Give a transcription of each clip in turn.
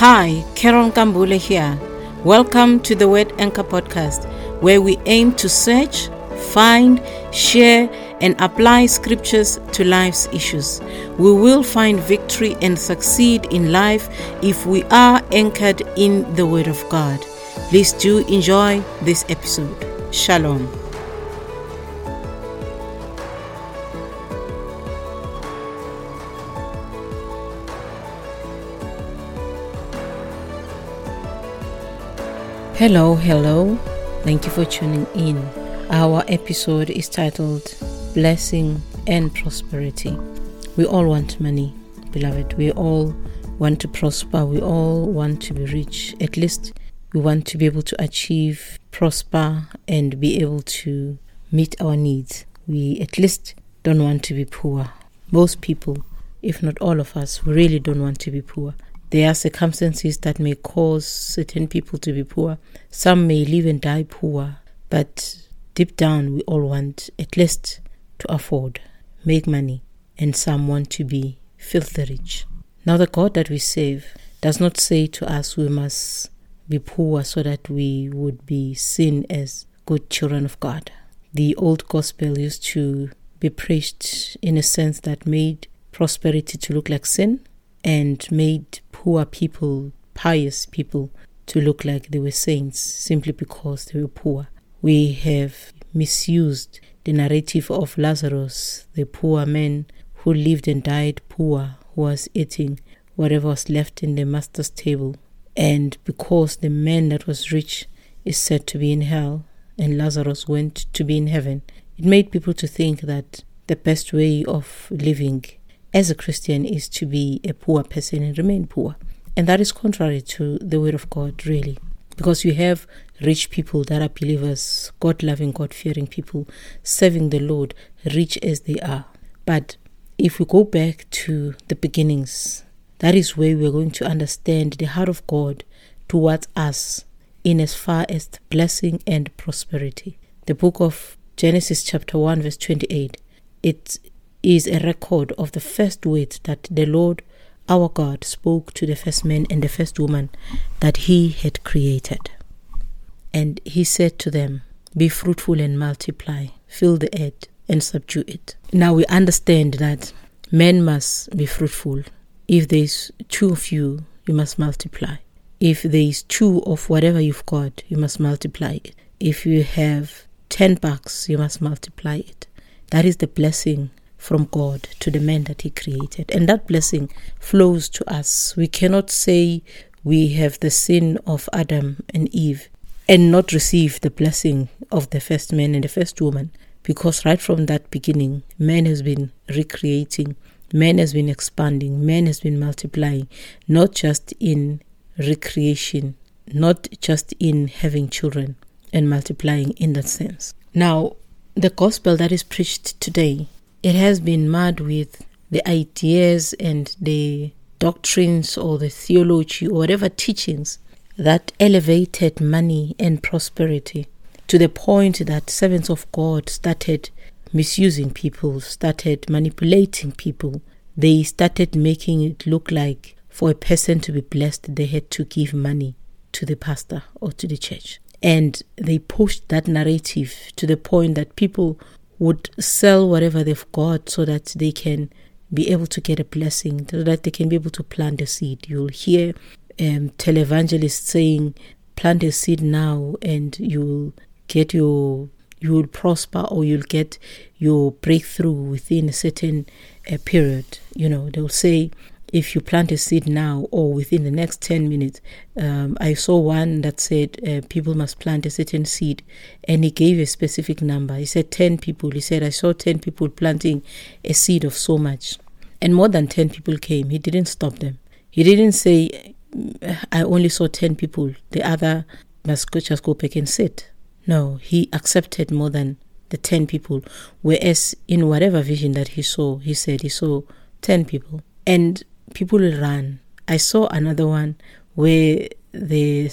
Hi, Carol Kambule here. Welcome to the Word Anchor podcast, where we aim to search, find, share, and apply scriptures to life's issues. We will find victory and succeed in life if we are anchored in the Word of God. Please do enjoy this episode. Shalom. Hello, hello. Thank you for tuning in. Our episode is titled Blessing and Prosperity. We all want money, beloved. We all want to prosper. We all want to be rich. At least we want to be able to achieve, prosper, and be able to meet our needs. We at least don't want to be poor. Most people, if not all of us, really don't want to be poor. There are circumstances that may cause certain people to be poor. Some may live and die poor, but deep down we all want at least to afford, make money, and some want to be filthy rich. Now, the God that we serve does not say to us we must be poor so that we would be seen as good children of God. The old gospel used to be preached in a sense that made prosperity to look like sin and made poor people, pious people, to look like they were saints simply because they were poor. We have misused the narrative of Lazarus, the poor man who lived and died poor, who was eating whatever was left in the master's table. And because the man that was rich is said to be in hell and Lazarus went to be in heaven, it made people to think that the best way of living as a Christian is to be a poor person and remain poor. And that is contrary to the word of God, really. Because you have rich people that are believers, God loving, God fearing people, serving the Lord, rich as they are. But if we go back to the beginnings, that is where we're going to understand the heart of God towards us in as far as blessing and prosperity. The book of Genesis, chapter 1, verse 28, it is a record of the first words that the Lord our God spoke to the first man and the first woman that he had created. And he said to them, Be fruitful and multiply, fill the earth and subdue it. Now we understand that men must be fruitful. If there's two of you, you must multiply. If there is two of whatever you've got, you must multiply it. If you have 10 bucks, you must multiply it. That is the blessing from God to the man that He created. And that blessing flows to us. We cannot say we have the sin of Adam and Eve and not receive the blessing of the first man and the first woman because right from that beginning, man has been recreating, man has been expanding, man has been multiplying, not just in recreation, not just in having children and multiplying in that sense. Now, the gospel that is preached today it has been mad with the ideas and the doctrines or the theology or whatever teachings that elevated money and prosperity to the point that servants of God started misusing people, started manipulating people. They started making it look like for a person to be blessed, they had to give money to the pastor or to the church. And they pushed that narrative to the point that people would sell whatever they've got so that they can be able to get a blessing, so that they can be able to plant a seed. You'll hear um, televangelists saying, plant a seed now and you'll get your you will prosper or you'll get your breakthrough within a certain uh, period you know they'll say if you plant a seed now or within the next 10 minutes. Um, I saw one that said uh, people must plant a certain seed and he gave a specific number. He said 10 people. He said, I saw 10 people planting a seed of so much. And more than 10 people came. He didn't stop them. He didn't say, I only saw 10 people. The other must just go back and sit. No, he accepted more than the 10 people. Whereas in whatever vision that he saw, he said he saw 10 people. And people run. I saw another one where the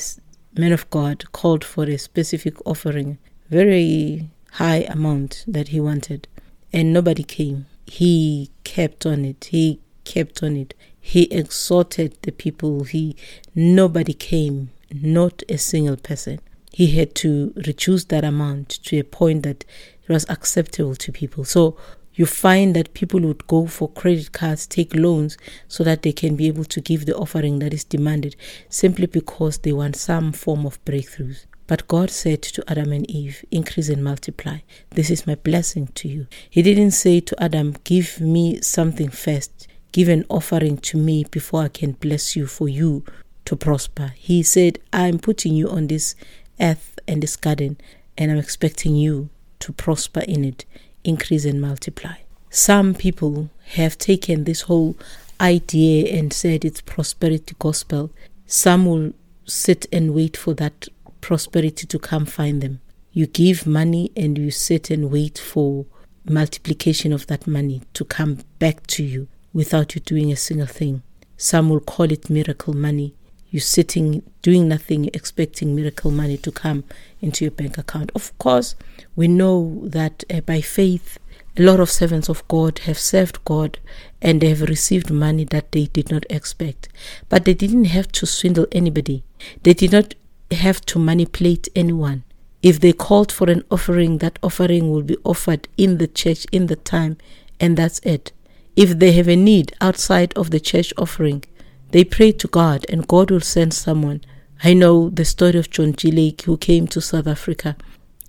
man of God called for a specific offering, very high amount that he wanted, and nobody came. He kept on it. He kept on it. He exhorted the people. He nobody came, not a single person. He had to reduce that amount to a point that it was acceptable to people. So you find that people would go for credit cards, take loans so that they can be able to give the offering that is demanded simply because they want some form of breakthroughs. But God said to Adam and Eve, Increase and multiply. This is my blessing to you. He didn't say to Adam, Give me something first. Give an offering to me before I can bless you for you to prosper. He said, I'm putting you on this earth and this garden, and I'm expecting you to prosper in it increase and multiply. Some people have taken this whole idea and said it's prosperity gospel. Some will sit and wait for that prosperity to come find them. You give money and you sit and wait for multiplication of that money to come back to you without you doing a single thing. Some will call it miracle money. You're sitting doing nothing, expecting miracle money to come into your bank account. Of course, we know that uh, by faith, a lot of servants of God have served God and they have received money that they did not expect. But they didn't have to swindle anybody, they did not have to manipulate anyone. If they called for an offering, that offering will be offered in the church in the time, and that's it. If they have a need outside of the church offering, they pray to God and God will send someone. I know the story of John G. Lake who came to South Africa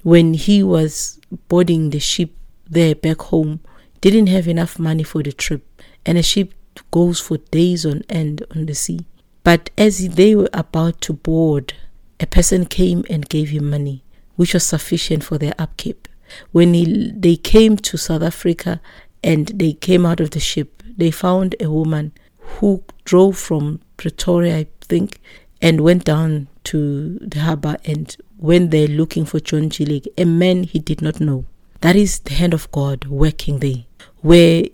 when he was boarding the ship there back home, didn't have enough money for the trip, and a ship goes for days on end on the sea. But as they were about to board, a person came and gave him money, which was sufficient for their upkeep. When he, they came to South Africa and they came out of the ship, they found a woman who drove from Pretoria, I think, and went down to the harbor and went there looking for John G. Lake, a man he did not know. That is the hand of God working there, where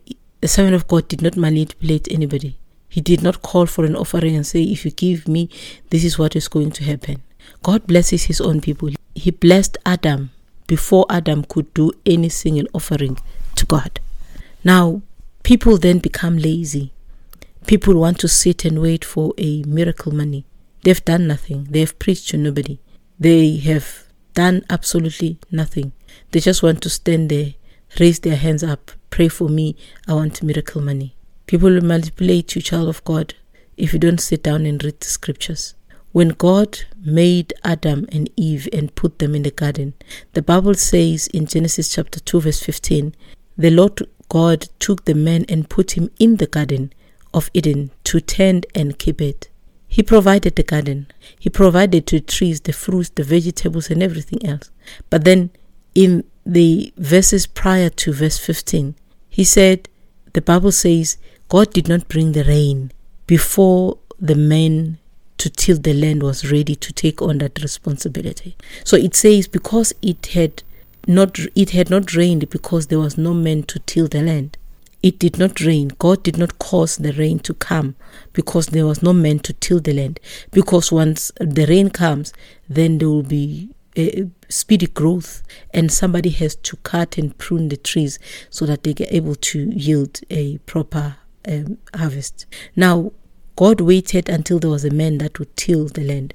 the servant of God did not manipulate anybody. He did not call for an offering and say, If you give me, this is what is going to happen. God blesses his own people. He blessed Adam before Adam could do any single offering to God. Now, people then become lazy People want to sit and wait for a miracle money. They've done nothing. They have preached to nobody. They have done absolutely nothing. They just want to stand there, raise their hands up, pray for me. I want miracle money. People will manipulate you, child of God, if you don't sit down and read the scriptures. When God made Adam and Eve and put them in the garden, the Bible says in Genesis chapter 2, verse 15, the Lord God took the man and put him in the garden of Eden to tend and keep it. He provided the garden. He provided the trees, the fruits, the vegetables, and everything else. But then in the verses prior to verse 15, he said, the Bible says, God did not bring the rain before the man to till the land was ready to take on that responsibility. So it says because it had not it had not rained because there was no man to till the land it did not rain. God did not cause the rain to come because there was no man to till the land. Because once the rain comes, then there will be a speedy growth, and somebody has to cut and prune the trees so that they get able to yield a proper um, harvest. Now, God waited until there was a man that would till the land.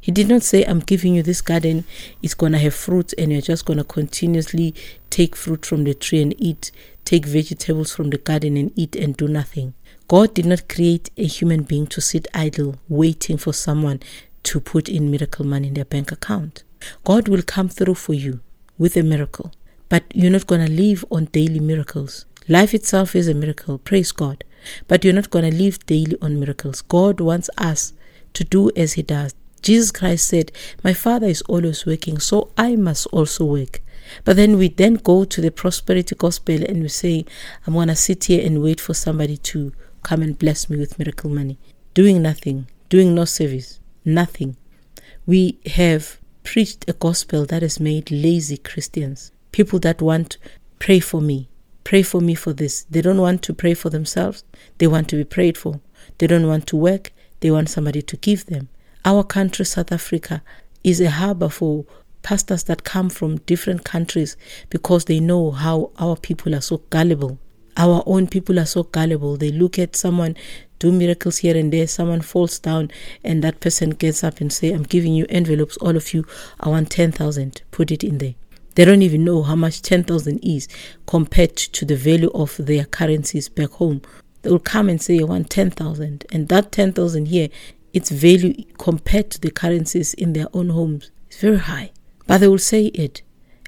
He did not say, I'm giving you this garden, it's going to have fruit, and you're just going to continuously take fruit from the tree and eat, take vegetables from the garden and eat and do nothing. God did not create a human being to sit idle, waiting for someone to put in miracle money in their bank account. God will come through for you with a miracle, but you're not going to live on daily miracles. Life itself is a miracle, praise God, but you're not going to live daily on miracles. God wants us to do as He does, Jesus Christ said, My Father is always working, so I must also work. But then we then go to the prosperity gospel and we say, I'm going to sit here and wait for somebody to come and bless me with miracle money. Doing nothing, doing no service, nothing. We have preached a gospel that has made lazy Christians. People that want, pray for me, pray for me for this. They don't want to pray for themselves, they want to be prayed for. They don't want to work, they want somebody to give them. Our country, South Africa, is a harbor for pastors that come from different countries because they know how our people are so gullible. Our own people are so gullible. They look at someone do miracles here and there. Someone falls down and that person gets up and say, I'm giving you envelopes, all of you, I want 10,000. Put it in there. They don't even know how much 10,000 is compared to the value of their currencies back home. They will come and say, I want 10,000. And that 10,000 here, its value compared to the currencies in their own homes is very high. But they will say it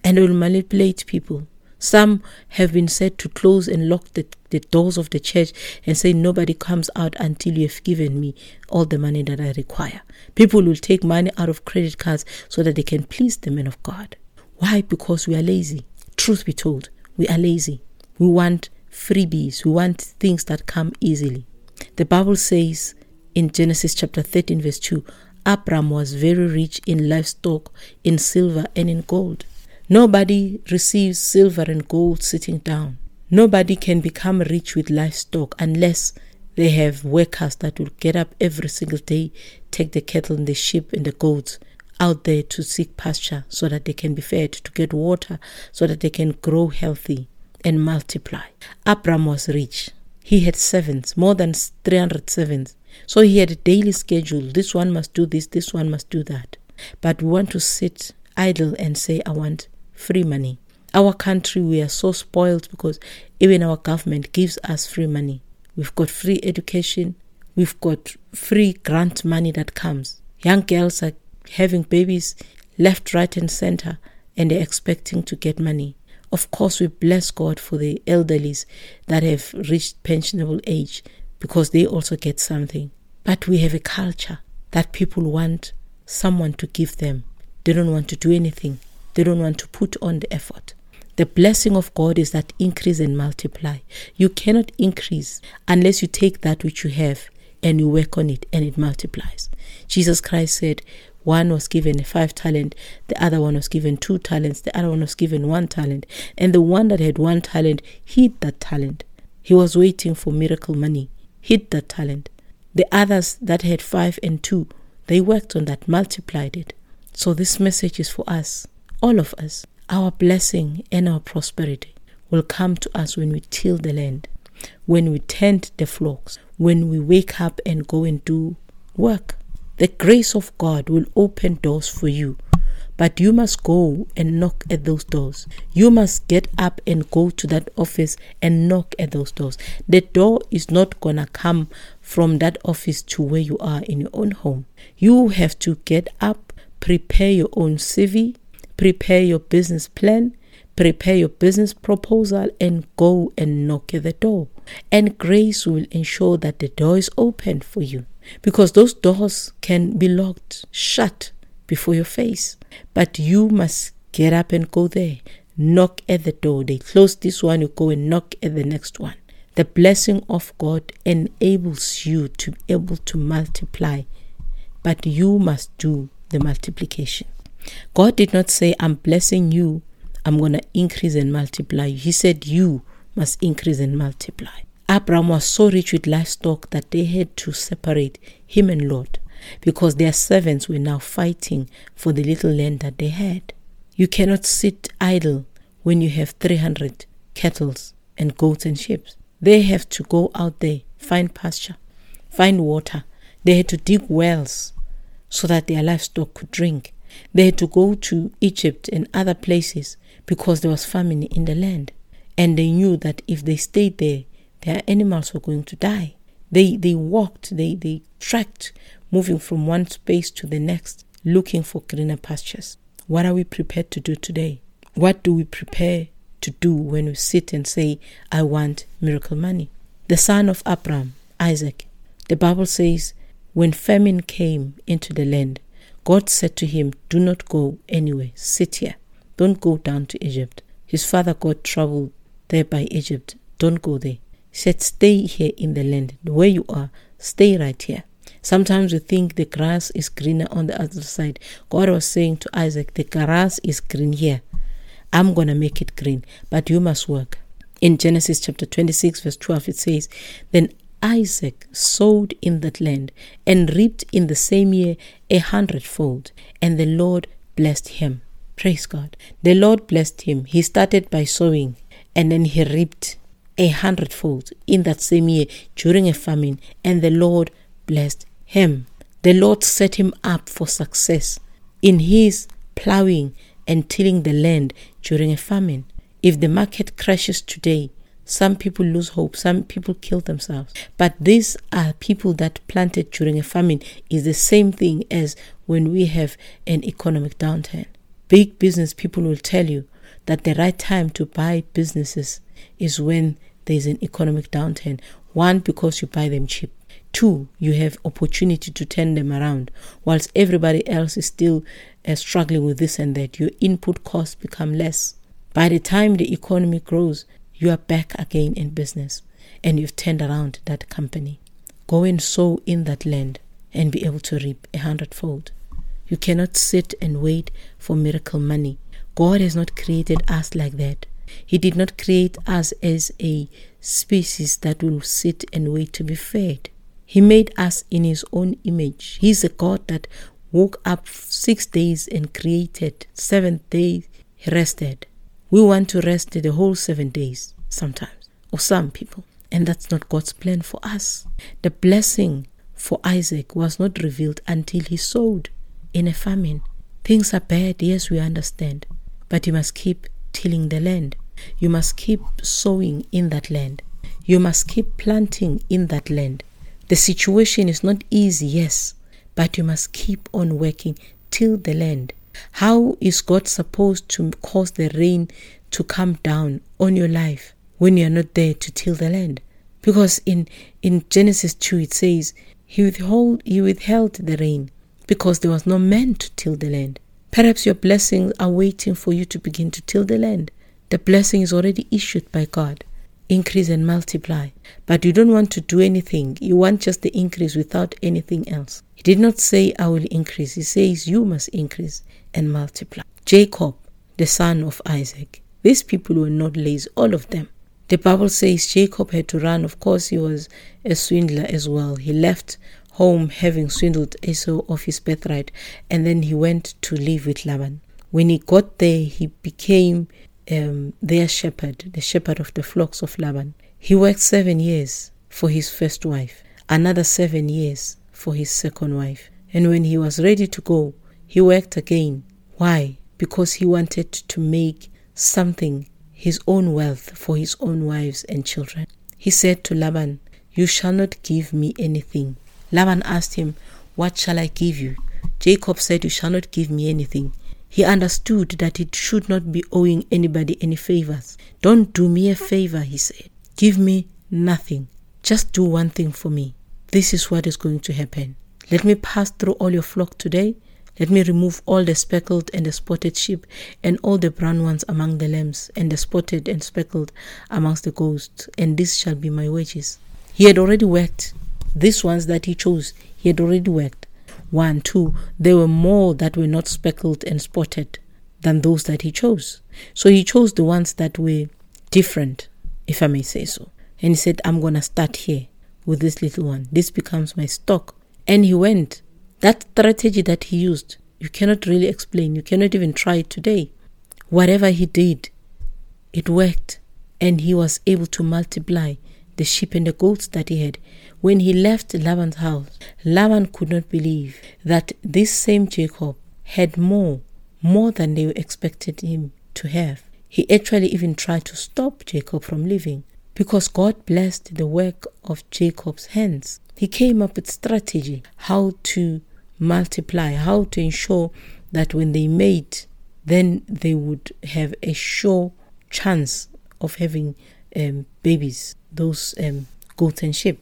and they will manipulate people. Some have been said to close and lock the, the doors of the church and say, Nobody comes out until you have given me all the money that I require. People will take money out of credit cards so that they can please the men of God. Why? Because we are lazy. Truth be told, we are lazy. We want freebies, we want things that come easily. The Bible says in Genesis chapter 13, verse 2 Abram was very rich in livestock, in silver, and in gold. Nobody receives silver and gold sitting down. Nobody can become rich with livestock unless they have workers that will get up every single day, take the cattle and the sheep and the goats out there to seek pasture so that they can be fed, to get water so that they can grow healthy and multiply. Abram was rich. He had servants, more than 300 servants. So he had a daily schedule. This one must do this, this one must do that. But we want to sit idle and say, I want free money. Our country, we are so spoiled because even our government gives us free money. We've got free education, we've got free grant money that comes. Young girls are having babies left, right, and center, and they're expecting to get money. Of course, we bless God for the elderlies that have reached pensionable age because they also get something. But we have a culture that people want someone to give them. They don't want to do anything, they don't want to put on the effort. The blessing of God is that increase and multiply. You cannot increase unless you take that which you have and you work on it and it multiplies. Jesus Christ said, one was given five talent, the other one was given two talents, the other one was given one talent, and the one that had one talent hid that talent. He was waiting for miracle money, hid that talent. The others that had five and two, they worked on that, multiplied it. So this message is for us, all of us. Our blessing and our prosperity will come to us when we till the land, when we tend the flocks, when we wake up and go and do work. The grace of God will open doors for you. But you must go and knock at those doors. You must get up and go to that office and knock at those doors. The door is not going to come from that office to where you are in your own home. You have to get up, prepare your own CV, prepare your business plan, prepare your business proposal, and go and knock at the door. And grace will ensure that the door is open for you because those doors can be locked shut before your face. But you must get up and go there. Knock at the door. They close this one, you go and knock at the next one. The blessing of God enables you to be able to multiply, but you must do the multiplication. God did not say, I'm blessing you, I'm going to increase and multiply. He said, You must increase and multiply. Abraham was so rich with livestock that they had to separate him and Lot because their servants were now fighting for the little land that they had. You cannot sit idle when you have 300 cattle and goats and sheep. They have to go out there, find pasture, find water. They had to dig wells so that their livestock could drink. They had to go to Egypt and other places because there was famine in the land. And they knew that if they stayed there, their animals were going to die. They, they walked, they, they trekked, moving from one space to the next, looking for greener pastures. What are we prepared to do today? What do we prepare to do when we sit and say, I want miracle money? The son of Abraham, Isaac, the Bible says, when famine came into the land, God said to him, Do not go anywhere, sit here. Don't go down to Egypt. His father got troubled there by Egypt. Don't go there said, Stay here in the land where you are, stay right here. Sometimes we think the grass is greener on the other side. God was saying to Isaac, The grass is green here. I'm going to make it green, but you must work. In Genesis chapter 26, verse 12, it says, Then Isaac sowed in that land and reaped in the same year a hundredfold, and the Lord blessed him. Praise God. The Lord blessed him. He started by sowing and then he reaped a hundredfold in that same year during a famine, and the Lord blessed him. The Lord set him up for success in his plowing and tilling the land during a famine. If the market crashes today, some people lose hope, some people kill themselves. But these are people that planted during a famine is the same thing as when we have an economic downturn. Big business people will tell you that the right time to buy businesses is when there's an economic downturn. One, because you buy them cheap. Two, you have opportunity to turn them around. Whilst everybody else is still uh, struggling with this and that, your input costs become less. By the time the economy grows, you are back again in business and you've turned around that company. Go and sow in that land and be able to reap a hundredfold. You cannot sit and wait for miracle money. God has not created us like that. He did not create us as a species that will sit and wait to be fed. He made us in His own image. He's a God that woke up six days and created. Seventh day, He rested. We want to rest the whole seven days sometimes, or some people. And that's not God's plan for us. The blessing for Isaac was not revealed until he sowed in a famine. Things are bad, yes, we understand. But you must keep tilling the land. You must keep sowing in that land. You must keep planting in that land. The situation is not easy, yes, but you must keep on working till the land. How is God supposed to cause the rain to come down on your life when you are not there to till the land? Because in, in Genesis 2 it says, he, withhold, he withheld the rain because there was no man to till the land. Perhaps your blessings are waiting for you to begin to till the land. The blessing is already issued by God. Increase and multiply. But you don't want to do anything. You want just the increase without anything else. He did not say, I will increase. He says, You must increase and multiply. Jacob, the son of Isaac. These people were not lazy, all of them. The Bible says Jacob had to run. Of course, he was a swindler as well. He left home having swindled Esau of his birthright, and then he went to live with Laban. When he got there, he became um, their shepherd, the shepherd of the flocks of Laban. He worked seven years for his first wife, another seven years for his second wife. And when he was ready to go, he worked again. Why? Because he wanted to make something, his own wealth, for his own wives and children. He said to Laban, You shall not give me anything. Laban asked him, What shall I give you? Jacob said, You shall not give me anything. He understood that it should not be owing anybody any favors. Don't do me a favor, he said. Give me nothing. Just do one thing for me. This is what is going to happen. Let me pass through all your flock today let me remove all the speckled and the spotted sheep, and all the brown ones among the lambs, and the spotted and speckled amongst the goats, and this shall be my wages. He had already worked. These ones that he chose, he had already worked. One, two, there were more that were not speckled and spotted than those that he chose. So he chose the ones that were different, if I may say so. And he said, I'm going to start here with this little one. This becomes my stock. And he went that strategy that he used, you cannot really explain. You cannot even try it today. Whatever he did, it worked. And he was able to multiply the sheep and the goats that he had. When he left Laban's house, Laban could not believe that this same Jacob had more, more than they expected him to have. He actually even tried to stop Jacob from leaving because God blessed the work of Jacob's hands. He came up with strategy how to multiply, how to ensure that when they mate, then they would have a sure chance of having um, babies, those um, goats and sheep.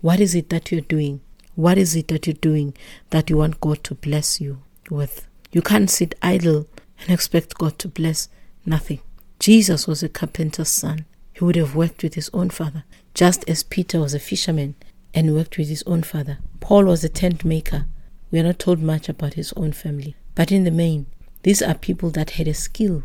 What is it that you're doing? What is it that you're doing that you want God to bless you with? You can't sit idle and expect God to bless nothing. Jesus was a carpenter's son. He would have worked with his own father, just as Peter was a fisherman and worked with his own father. Paul was a tent maker. We are not told much about his own family. But in the main, these are people that had a skill.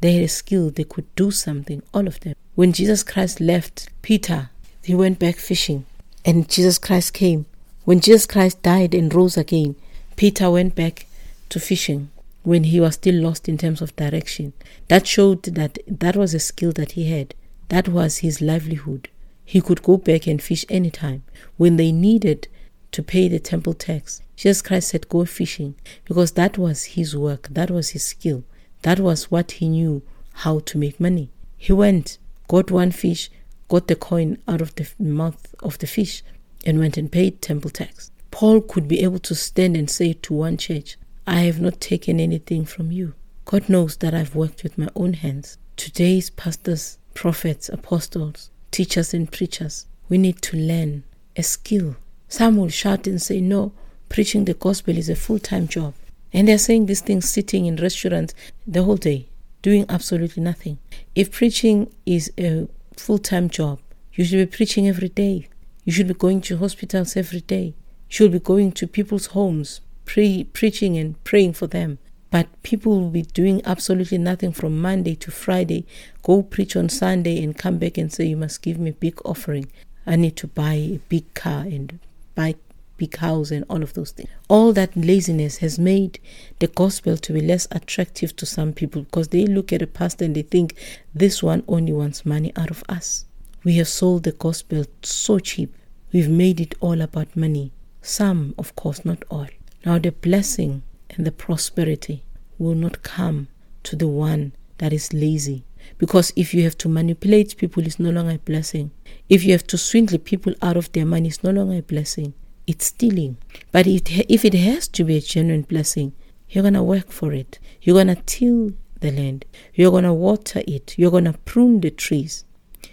They had a skill, they could do something, all of them. When Jesus Christ left Peter, he went back fishing, and Jesus Christ came. When Jesus Christ died and rose again, Peter went back to fishing when he was still lost in terms of direction. That showed that that was a skill that he had That was his livelihood. He could go back and fish anytime. When they needed to pay the temple tax, Jesus Christ said, Go fishing, because that was his work, that was his skill, that was what he knew how to make money. He went, got one fish, got the coin out of the mouth of the fish, and went and paid temple tax. Paul could be able to stand and say to one church, I have not taken anything from you. God knows that I've worked with my own hands. Today's pastors, prophets, apostles, teachers, and preachers, we need to learn a skill. Some will shout and say, No, preaching the gospel is a full time job. And they're saying these things sitting in restaurants the whole day, doing absolutely nothing. If preaching is a full time job, you should be preaching every day. You should be going to hospitals every day. You should be going to people's homes, pre- preaching and praying for them. But people will be doing absolutely nothing from Monday to Friday, go preach on Sunday and come back and say, You must give me a big offering. I need to buy a big car and buy big house and all of those things. All that laziness has made the gospel to be less attractive to some people because they look at a pastor and they think this one only wants money out of us. We have sold the gospel so cheap. We've made it all about money. Some, of course, not all. Now, the blessing and the prosperity will not come to the one that is lazy. Because if you have to manipulate people, it's no longer a blessing. If you have to swindle people out of their money, it's no longer a blessing. It's stealing. But if it has to be a genuine blessing, you're going to work for it. You're going to till the land. You're going to water it. You're going to prune the trees.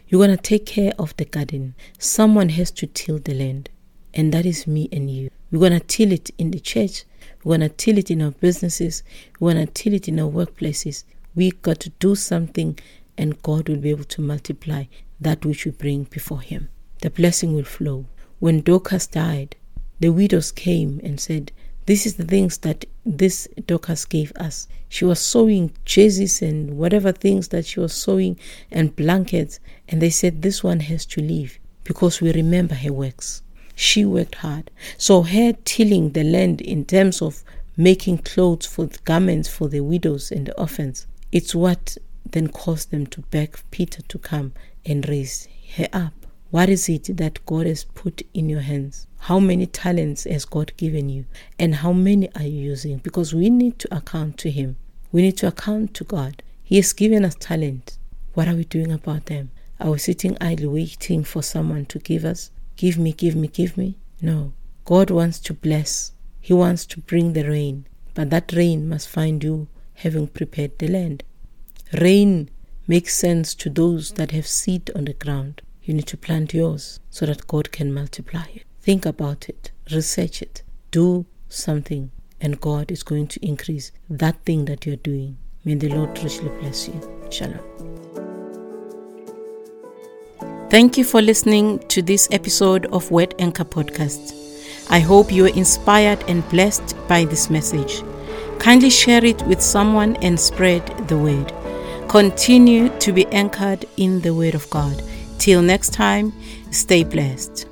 You're going to take care of the garden. Someone has to till the land. And that is me and you. We're going to till it in the church. We're going to till it in our businesses. We're going to till it in our workplaces. We got to do something, and God will be able to multiply that which we bring before Him. The blessing will flow. When Dorcas died, the widows came and said, This is the things that this Dorcas gave us. She was sewing jerseys and whatever things that she was sewing and blankets, and they said, This one has to leave because we remember her works. She worked hard. So her tilling the land in terms of making clothes for garments for the widows and the orphans, it's what then caused them to beg Peter to come and raise her up. What is it that God has put in your hands? How many talents has God given you? And how many are you using? Because we need to account to Him. We need to account to God. He has given us talent. What are we doing about them? Are we sitting idly waiting for someone to give us? Give me, give me, give me. No. God wants to bless. He wants to bring the rain. But that rain must find you having prepared the land. Rain makes sense to those that have seed on the ground. You need to plant yours so that God can multiply it. Think about it, research it, do something, and God is going to increase that thing that you're doing. May the Lord richly bless you. Shalom. Thank you for listening to this episode of Word Anchor Podcast. I hope you are inspired and blessed by this message. Kindly share it with someone and spread the word. Continue to be anchored in the Word of God. Till next time, stay blessed.